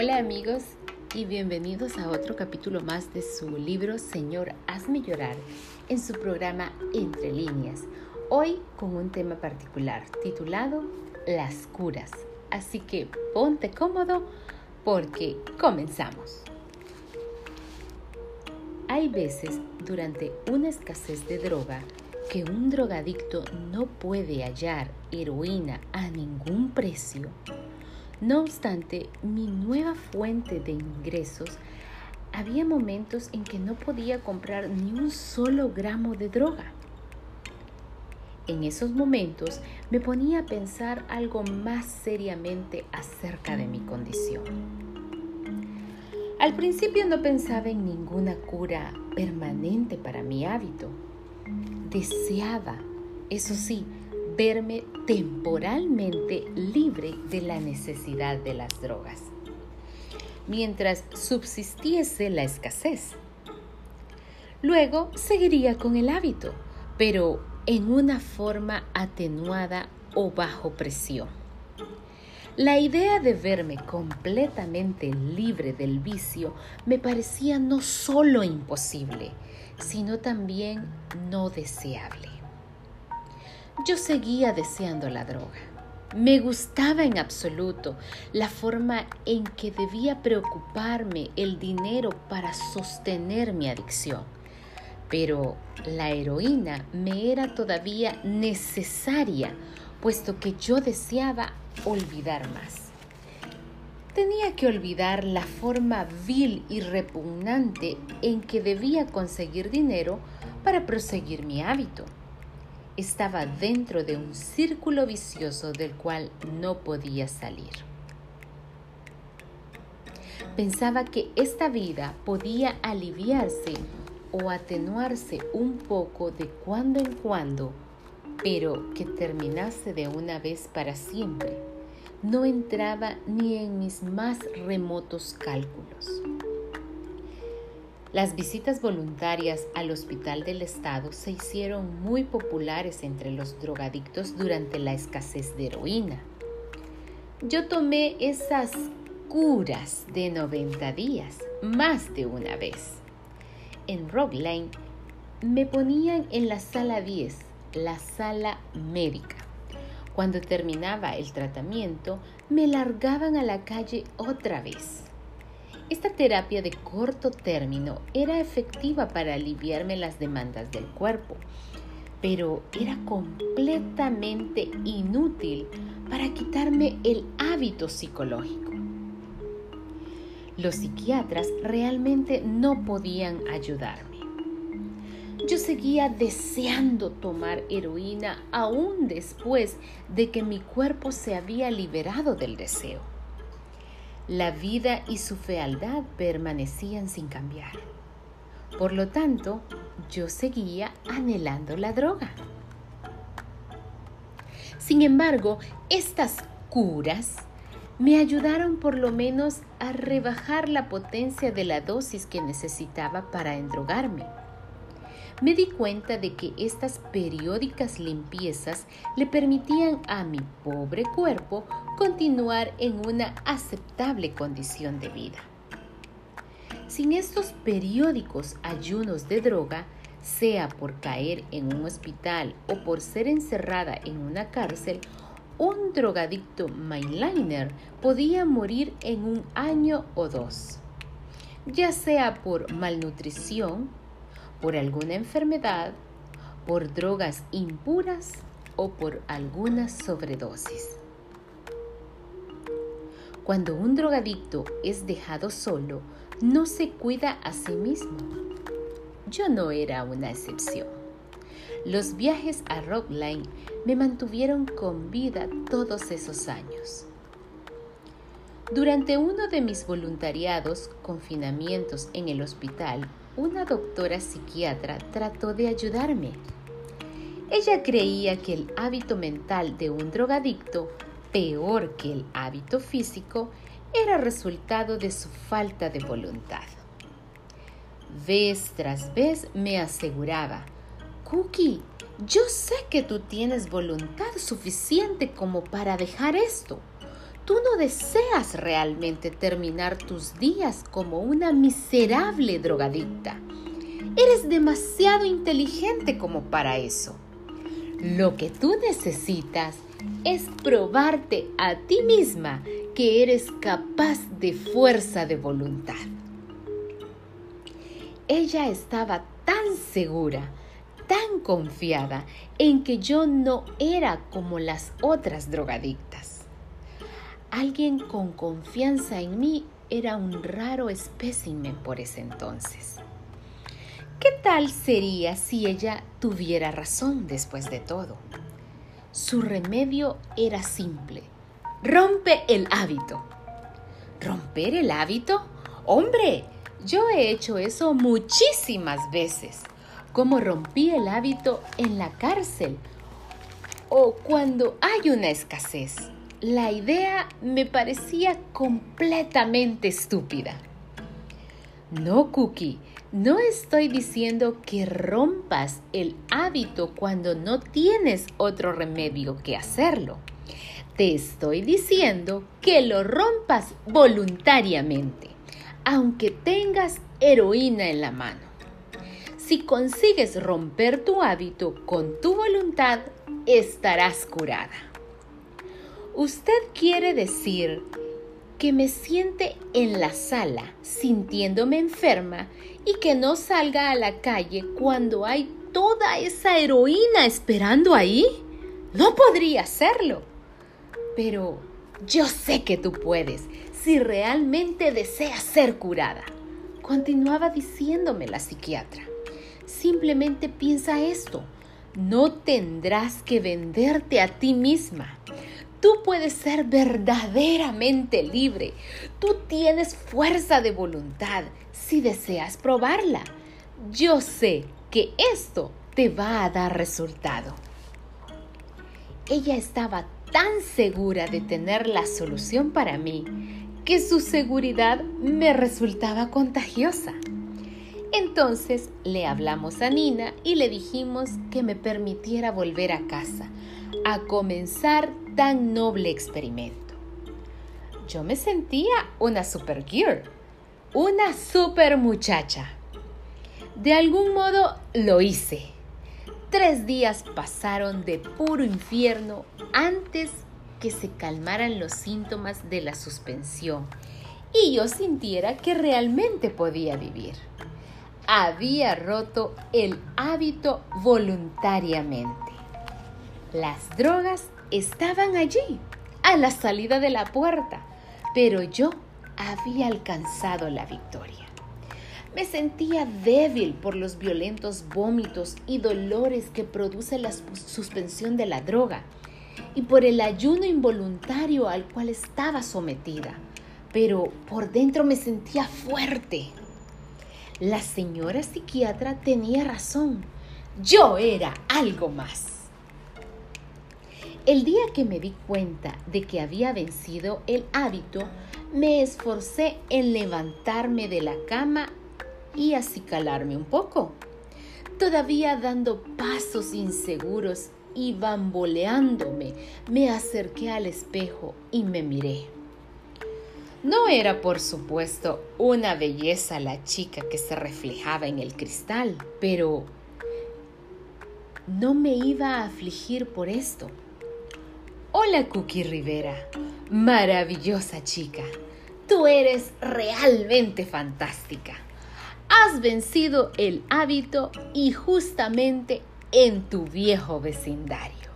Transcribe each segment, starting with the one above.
Hola amigos y bienvenidos a otro capítulo más de su libro Señor, hazme llorar en su programa Entre líneas. Hoy con un tema particular titulado Las curas. Así que ponte cómodo porque comenzamos. Hay veces durante una escasez de droga que un drogadicto no puede hallar heroína a ningún precio no obstante, mi nueva fuente de ingresos había momentos en que no podía comprar ni un solo gramo de droga. En esos momentos me ponía a pensar algo más seriamente acerca de mi condición. Al principio no pensaba en ninguna cura permanente para mi hábito. Deseaba, eso sí, verme temporalmente libre de la necesidad de las drogas, mientras subsistiese la escasez. Luego seguiría con el hábito, pero en una forma atenuada o bajo presión. La idea de verme completamente libre del vicio me parecía no solo imposible, sino también no deseable. Yo seguía deseando la droga. Me gustaba en absoluto la forma en que debía preocuparme el dinero para sostener mi adicción. Pero la heroína me era todavía necesaria, puesto que yo deseaba olvidar más. Tenía que olvidar la forma vil y repugnante en que debía conseguir dinero para proseguir mi hábito estaba dentro de un círculo vicioso del cual no podía salir. Pensaba que esta vida podía aliviarse o atenuarse un poco de cuando en cuando, pero que terminase de una vez para siempre. No entraba ni en mis más remotos cálculos. Las visitas voluntarias al Hospital del Estado se hicieron muy populares entre los drogadictos durante la escasez de heroína. Yo tomé esas curas de 90 días más de una vez. En Rock Lane me ponían en la sala 10, la sala médica. Cuando terminaba el tratamiento, me largaban a la calle otra vez. Esta terapia de corto término era efectiva para aliviarme las demandas del cuerpo, pero era completamente inútil para quitarme el hábito psicológico. Los psiquiatras realmente no podían ayudarme. Yo seguía deseando tomar heroína aún después de que mi cuerpo se había liberado del deseo. La vida y su fealdad permanecían sin cambiar. Por lo tanto, yo seguía anhelando la droga. Sin embargo, estas curas me ayudaron por lo menos a rebajar la potencia de la dosis que necesitaba para endrogarme me di cuenta de que estas periódicas limpiezas le permitían a mi pobre cuerpo continuar en una aceptable condición de vida. Sin estos periódicos ayunos de droga, sea por caer en un hospital o por ser encerrada en una cárcel, un drogadicto mainliner podía morir en un año o dos, ya sea por malnutrición, por alguna enfermedad, por drogas impuras o por alguna sobredosis. Cuando un drogadicto es dejado solo, no se cuida a sí mismo. Yo no era una excepción. Los viajes a Rockline me mantuvieron con vida todos esos años. Durante uno de mis voluntariados, confinamientos en el hospital, una doctora psiquiatra trató de ayudarme. Ella creía que el hábito mental de un drogadicto, peor que el hábito físico, era resultado de su falta de voluntad. Vez tras vez me aseguraba, Cookie, yo sé que tú tienes voluntad suficiente como para dejar esto. tú no deseas realmente terminar tus días como una miserable drogadicta. Eres demasiado inteligente como para eso. Lo que tú necesitas es probarte a ti misma que eres capaz de fuerza de voluntad. Ella estaba tan segura, tan confiada en que yo no era como las otras drogadictas. Alguien con confianza en mí era un raro espécimen por ese entonces. ¿Qué tal sería si ella tuviera razón después de todo? Su remedio era simple. Rompe el hábito. ¿Romper el hábito? Hombre, yo he hecho eso muchísimas veces, como rompí el hábito en la cárcel o cuando hay una escasez. La idea me parecía completamente estúpida. No, Cookie, no estoy diciendo que rompas el hábito cuando no tienes otro remedio que hacerlo. Te estoy diciendo que lo rompas voluntariamente, aunque tengas heroína en la mano. Si consigues romper tu hábito con tu voluntad, estarás curada. Usted quiere decir que me siente en la sala sintiéndome enferma y que no salga a la calle cuando hay toda esa heroína esperando ahí? No podría hacerlo. Pero yo sé que tú puedes si realmente deseas ser curada. Continuaba diciéndome la psiquiatra. Simplemente piensa esto. No tendrás que venderte a ti misma. Tú puedes ser verdaderamente libre. Tú tienes fuerza de voluntad si deseas probarla. Yo sé que esto te va a dar resultado. Ella estaba tan segura de tener la solución para mí que su seguridad me resultaba contagiosa. Entonces le hablamos a Nina y le dijimos que me permitiera volver a casa, a comenzar tan noble experimento. Yo me sentía una super girl, una super muchacha. De algún modo lo hice. Tres días pasaron de puro infierno antes que se calmaran los síntomas de la suspensión y yo sintiera que realmente podía vivir. Había roto el hábito voluntariamente. Las drogas estaban allí, a la salida de la puerta, pero yo había alcanzado la victoria. Me sentía débil por los violentos vómitos y dolores que produce la suspensión de la droga y por el ayuno involuntario al cual estaba sometida, pero por dentro me sentía fuerte. La señora psiquiatra tenía razón. Yo era algo más. El día que me di cuenta de que había vencido el hábito, me esforcé en levantarme de la cama y acicalarme un poco. Todavía dando pasos inseguros y bamboleándome, me acerqué al espejo y me miré. No era, por supuesto, una belleza la chica que se reflejaba en el cristal, pero no me iba a afligir por esto. Hola Cookie Rivera, maravillosa chica. Tú eres realmente fantástica. Has vencido el hábito y justamente en tu viejo vecindario.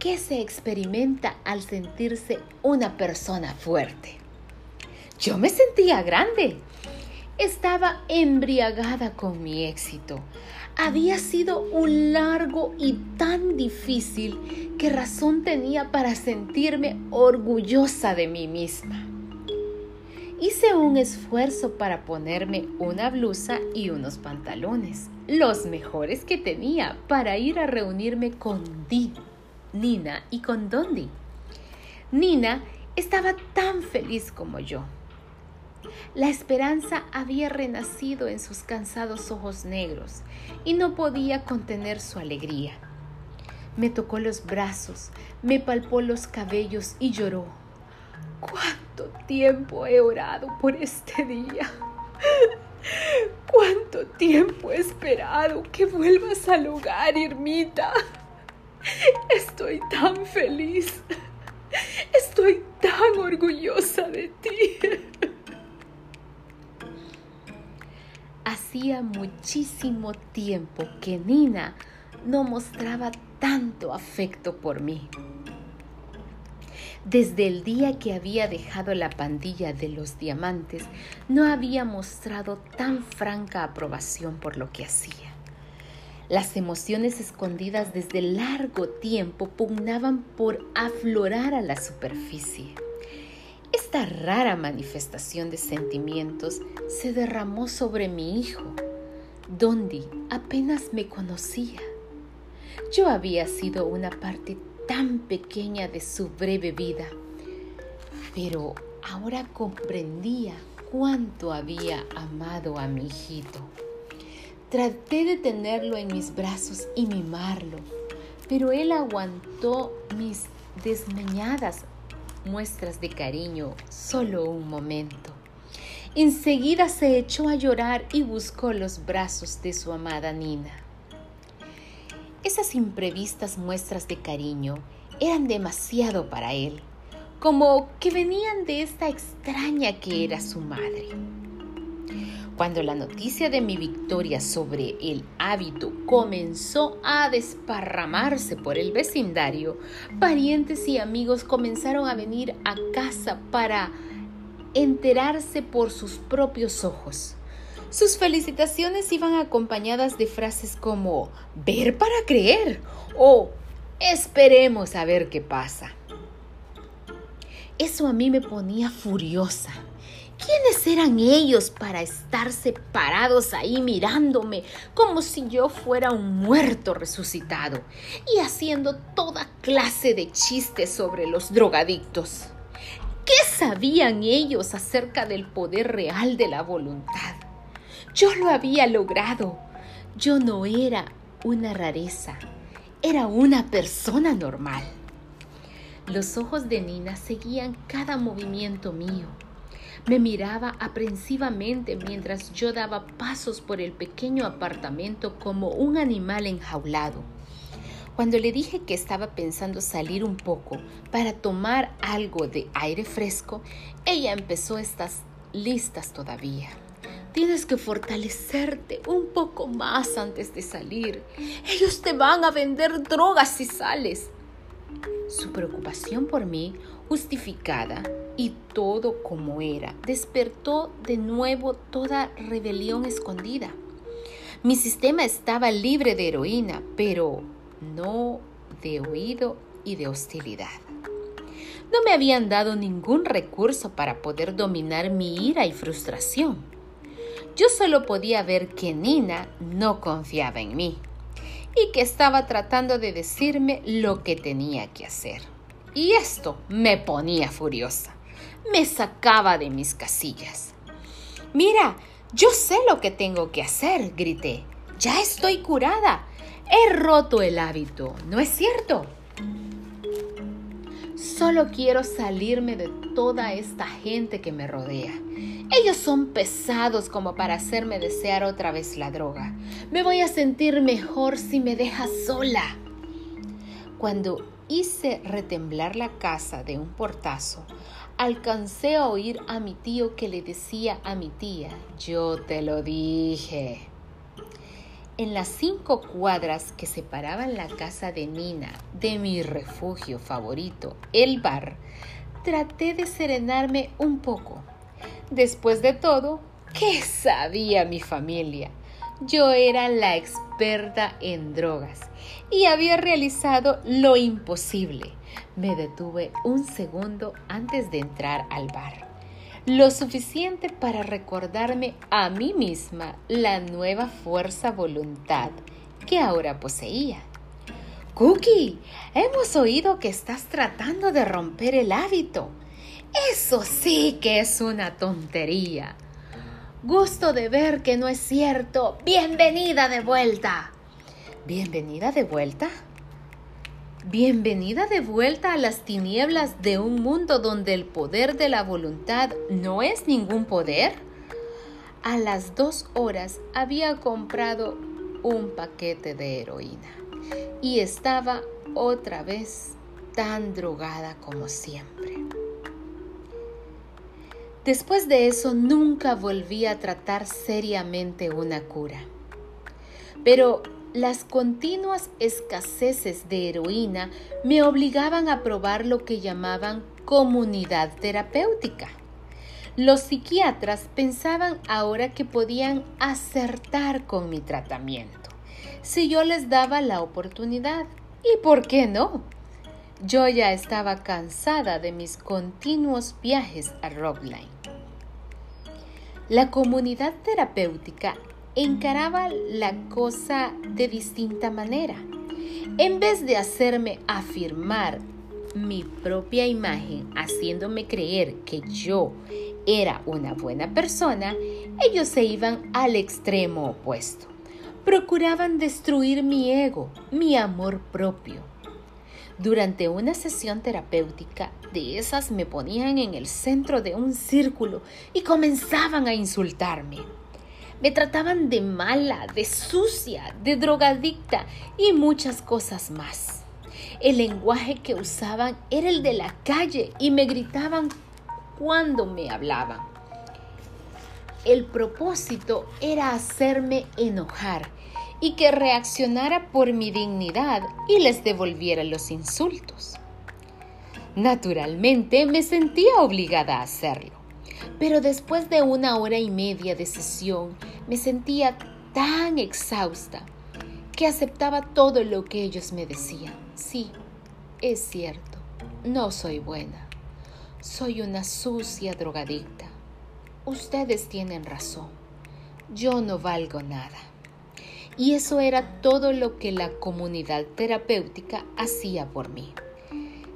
¿Qué se experimenta al sentirse una persona fuerte? Yo me sentía grande. Estaba embriagada con mi éxito había sido un largo y tan difícil que razón tenía para sentirme orgullosa de mí misma. Hice un esfuerzo para ponerme una blusa y unos pantalones, los mejores que tenía para ir a reunirme con Di, Nina y con Dondi. Nina estaba tan feliz como yo. La esperanza había renacido en sus cansados ojos negros y no podía contener su alegría. Me tocó los brazos, me palpó los cabellos y lloró. ¿Cuánto tiempo he orado por este día? ¿Cuánto tiempo he esperado que vuelvas al hogar, Irmita? Estoy tan feliz. Estoy tan orgullosa de ti. Hacía muchísimo tiempo que Nina no mostraba tanto afecto por mí. Desde el día que había dejado la pandilla de los diamantes, no había mostrado tan franca aprobación por lo que hacía. Las emociones escondidas desde largo tiempo pugnaban por aflorar a la superficie. Esta rara manifestación de sentimientos se derramó sobre mi hijo. Dondi apenas me conocía. Yo había sido una parte tan pequeña de su breve vida, pero ahora comprendía cuánto había amado a mi hijito. Traté de tenerlo en mis brazos y mimarlo, pero él aguantó mis desmeñadas muestras de cariño solo un momento. Enseguida se echó a llorar y buscó los brazos de su amada Nina. Esas imprevistas muestras de cariño eran demasiado para él, como que venían de esta extraña que era su madre. Cuando la noticia de mi victoria sobre el hábito comenzó a desparramarse por el vecindario, parientes y amigos comenzaron a venir a casa para enterarse por sus propios ojos. Sus felicitaciones iban acompañadas de frases como ver para creer o esperemos a ver qué pasa. Eso a mí me ponía furiosa. ¿Quiénes eran ellos para estar separados ahí mirándome como si yo fuera un muerto resucitado y haciendo toda clase de chistes sobre los drogadictos? ¿Qué sabían ellos acerca del poder real de la voluntad? Yo lo había logrado. Yo no era una rareza, era una persona normal. Los ojos de Nina seguían cada movimiento mío. Me miraba aprensivamente mientras yo daba pasos por el pequeño apartamento como un animal enjaulado. Cuando le dije que estaba pensando salir un poco para tomar algo de aire fresco, ella empezó estas listas todavía. Tienes que fortalecerte un poco más antes de salir. Ellos te van a vender drogas si sales. Su preocupación por mí, justificada y todo como era, despertó de nuevo toda rebelión escondida. Mi sistema estaba libre de heroína, pero no de oído y de hostilidad. No me habían dado ningún recurso para poder dominar mi ira y frustración yo solo podía ver que Nina no confiaba en mí y que estaba tratando de decirme lo que tenía que hacer. Y esto me ponía furiosa, me sacaba de mis casillas. Mira, yo sé lo que tengo que hacer, grité. Ya estoy curada. He roto el hábito, ¿no es cierto? Solo quiero salirme de toda esta gente que me rodea. Ellos son pesados como para hacerme desear otra vez la droga. Me voy a sentir mejor si me dejas sola. Cuando hice retemblar la casa de un portazo, alcancé a oír a mi tío que le decía a mi tía, yo te lo dije. En las cinco cuadras que separaban la casa de Nina de mi refugio favorito, el bar, traté de serenarme un poco. Después de todo, ¿qué sabía mi familia? Yo era la experta en drogas y había realizado lo imposible. Me detuve un segundo antes de entrar al bar lo suficiente para recordarme a mí misma la nueva fuerza voluntad que ahora poseía. Cookie, hemos oído que estás tratando de romper el hábito. Eso sí que es una tontería. Gusto de ver que no es cierto. Bienvenida de vuelta. ¿Bienvenida de vuelta? Bienvenida de vuelta a las tinieblas de un mundo donde el poder de la voluntad no es ningún poder. A las dos horas había comprado un paquete de heroína y estaba otra vez tan drogada como siempre. Después de eso nunca volví a tratar seriamente una cura. Pero las continuas escaseces de heroína me obligaban a probar lo que llamaban comunidad terapéutica. Los psiquiatras pensaban ahora que podían acertar con mi tratamiento si yo les daba la oportunidad. ¿Y por qué no? Yo ya estaba cansada de mis continuos viajes a Robline. La comunidad terapéutica encaraba la cosa de distinta manera. En vez de hacerme afirmar mi propia imagen, haciéndome creer que yo era una buena persona, ellos se iban al extremo opuesto. Procuraban destruir mi ego, mi amor propio. Durante una sesión terapéutica, de esas me ponían en el centro de un círculo y comenzaban a insultarme. Me trataban de mala, de sucia, de drogadicta y muchas cosas más. El lenguaje que usaban era el de la calle y me gritaban cuando me hablaban. El propósito era hacerme enojar y que reaccionara por mi dignidad y les devolviera los insultos. Naturalmente me sentía obligada a hacerlo. Pero después de una hora y media de sesión me sentía tan exhausta que aceptaba todo lo que ellos me decían. Sí, es cierto, no soy buena. Soy una sucia drogadicta. Ustedes tienen razón. Yo no valgo nada. Y eso era todo lo que la comunidad terapéutica hacía por mí.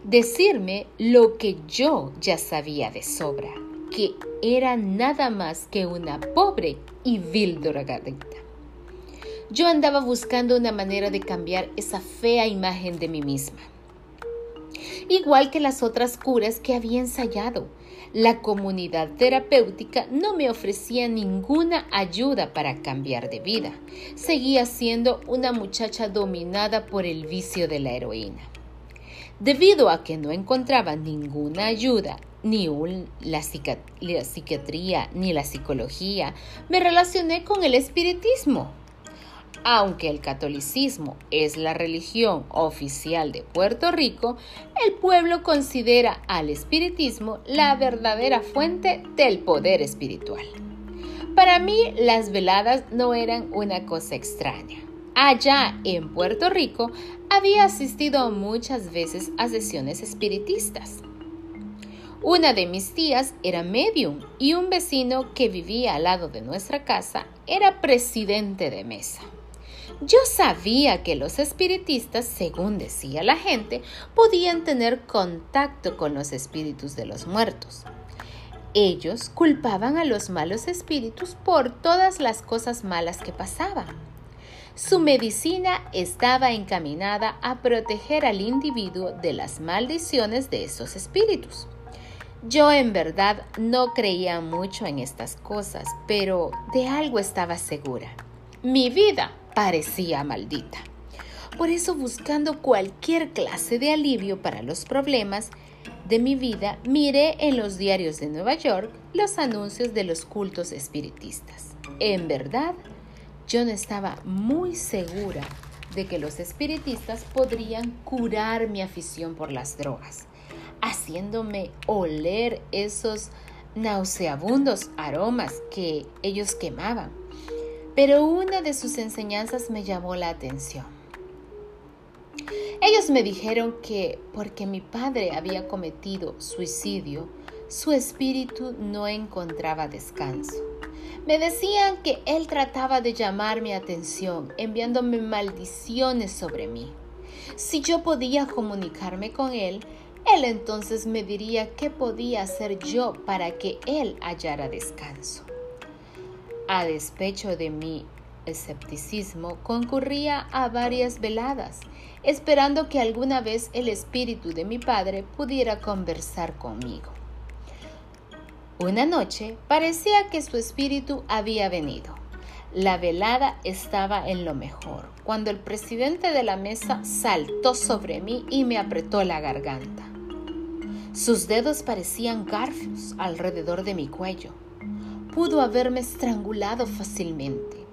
Decirme lo que yo ya sabía de sobra que era nada más que una pobre y vil drogadicta. Yo andaba buscando una manera de cambiar esa fea imagen de mí misma. Igual que las otras curas que había ensayado, la comunidad terapéutica no me ofrecía ninguna ayuda para cambiar de vida. Seguía siendo una muchacha dominada por el vicio de la heroína. Debido a que no encontraba ninguna ayuda ni la, psiquiatría ni la psicología, me relacioné con el espiritismo. Aunque el catolicismo es la religión oficial de Puerto Rico, el pueblo considera al espiritismo la verdadera fuente del poder espiritual. Para mí las veladas no eran una cosa extraña. Allá en Puerto Rico había asistido muchas veces a sesiones espiritistas. Una de mis tías era medium y un vecino que vivía al lado de nuestra casa era presidente de mesa. Yo sabía que los espiritistas, según decía la gente, podían tener contacto con los espíritus de los muertos. Ellos culpaban a los malos espíritus por todas las cosas malas que pasaban. Su medicina estaba encaminada a proteger al individuo de las maldiciones de esos espíritus. Yo en verdad no creía mucho en estas cosas, pero de algo estaba segura. Mi vida parecía maldita. Por eso buscando cualquier clase de alivio para los problemas de mi vida, miré en los diarios de Nueva York los anuncios de los cultos espiritistas. En verdad, yo no estaba muy segura de que los espiritistas podrían curar mi afición por las drogas haciéndome oler esos nauseabundos aromas que ellos quemaban. Pero una de sus enseñanzas me llamó la atención. Ellos me dijeron que porque mi padre había cometido suicidio, su espíritu no encontraba descanso. Me decían que él trataba de llamar mi atención, enviándome maldiciones sobre mí. Si yo podía comunicarme con él, él entonces me diría qué podía hacer yo para que él hallara descanso. A despecho de mi escepticismo, concurría a varias veladas, esperando que alguna vez el espíritu de mi padre pudiera conversar conmigo. Una noche parecía que su espíritu había venido. La velada estaba en lo mejor, cuando el presidente de la mesa saltó sobre mí y me apretó la garganta. Sus dedos parecían garfios alrededor de mi cuello. Pudo haberme estrangulado fácilmente.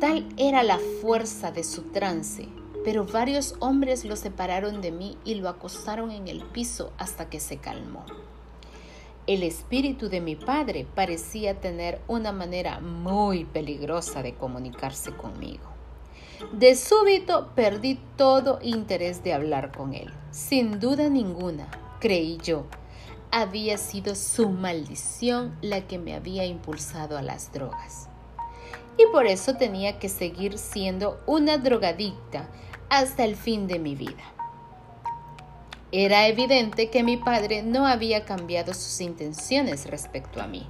Tal era la fuerza de su trance, pero varios hombres lo separaron de mí y lo acostaron en el piso hasta que se calmó. El espíritu de mi padre parecía tener una manera muy peligrosa de comunicarse conmigo. De súbito perdí todo interés de hablar con él. Sin duda ninguna, creí yo, había sido su maldición la que me había impulsado a las drogas. Y por eso tenía que seguir siendo una drogadicta hasta el fin de mi vida. Era evidente que mi padre no había cambiado sus intenciones respecto a mí.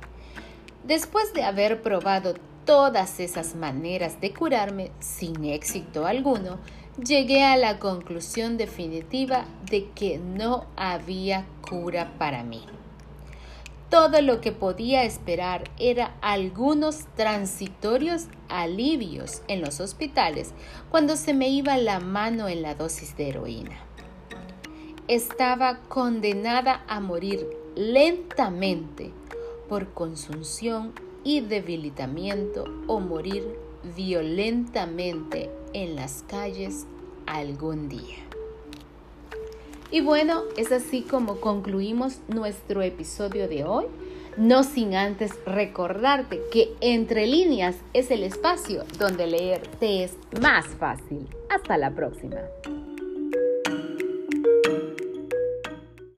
Después de haber probado todas esas maneras de curarme sin éxito alguno, llegué a la conclusión definitiva de que no había cura para mí. Todo lo que podía esperar era algunos transitorios alivios en los hospitales cuando se me iba la mano en la dosis de heroína estaba condenada a morir lentamente por consunción y debilitamiento o morir violentamente en las calles algún día. Y bueno, es así como concluimos nuestro episodio de hoy, no sin antes recordarte que entre líneas es el espacio donde leer te es más fácil. Hasta la próxima.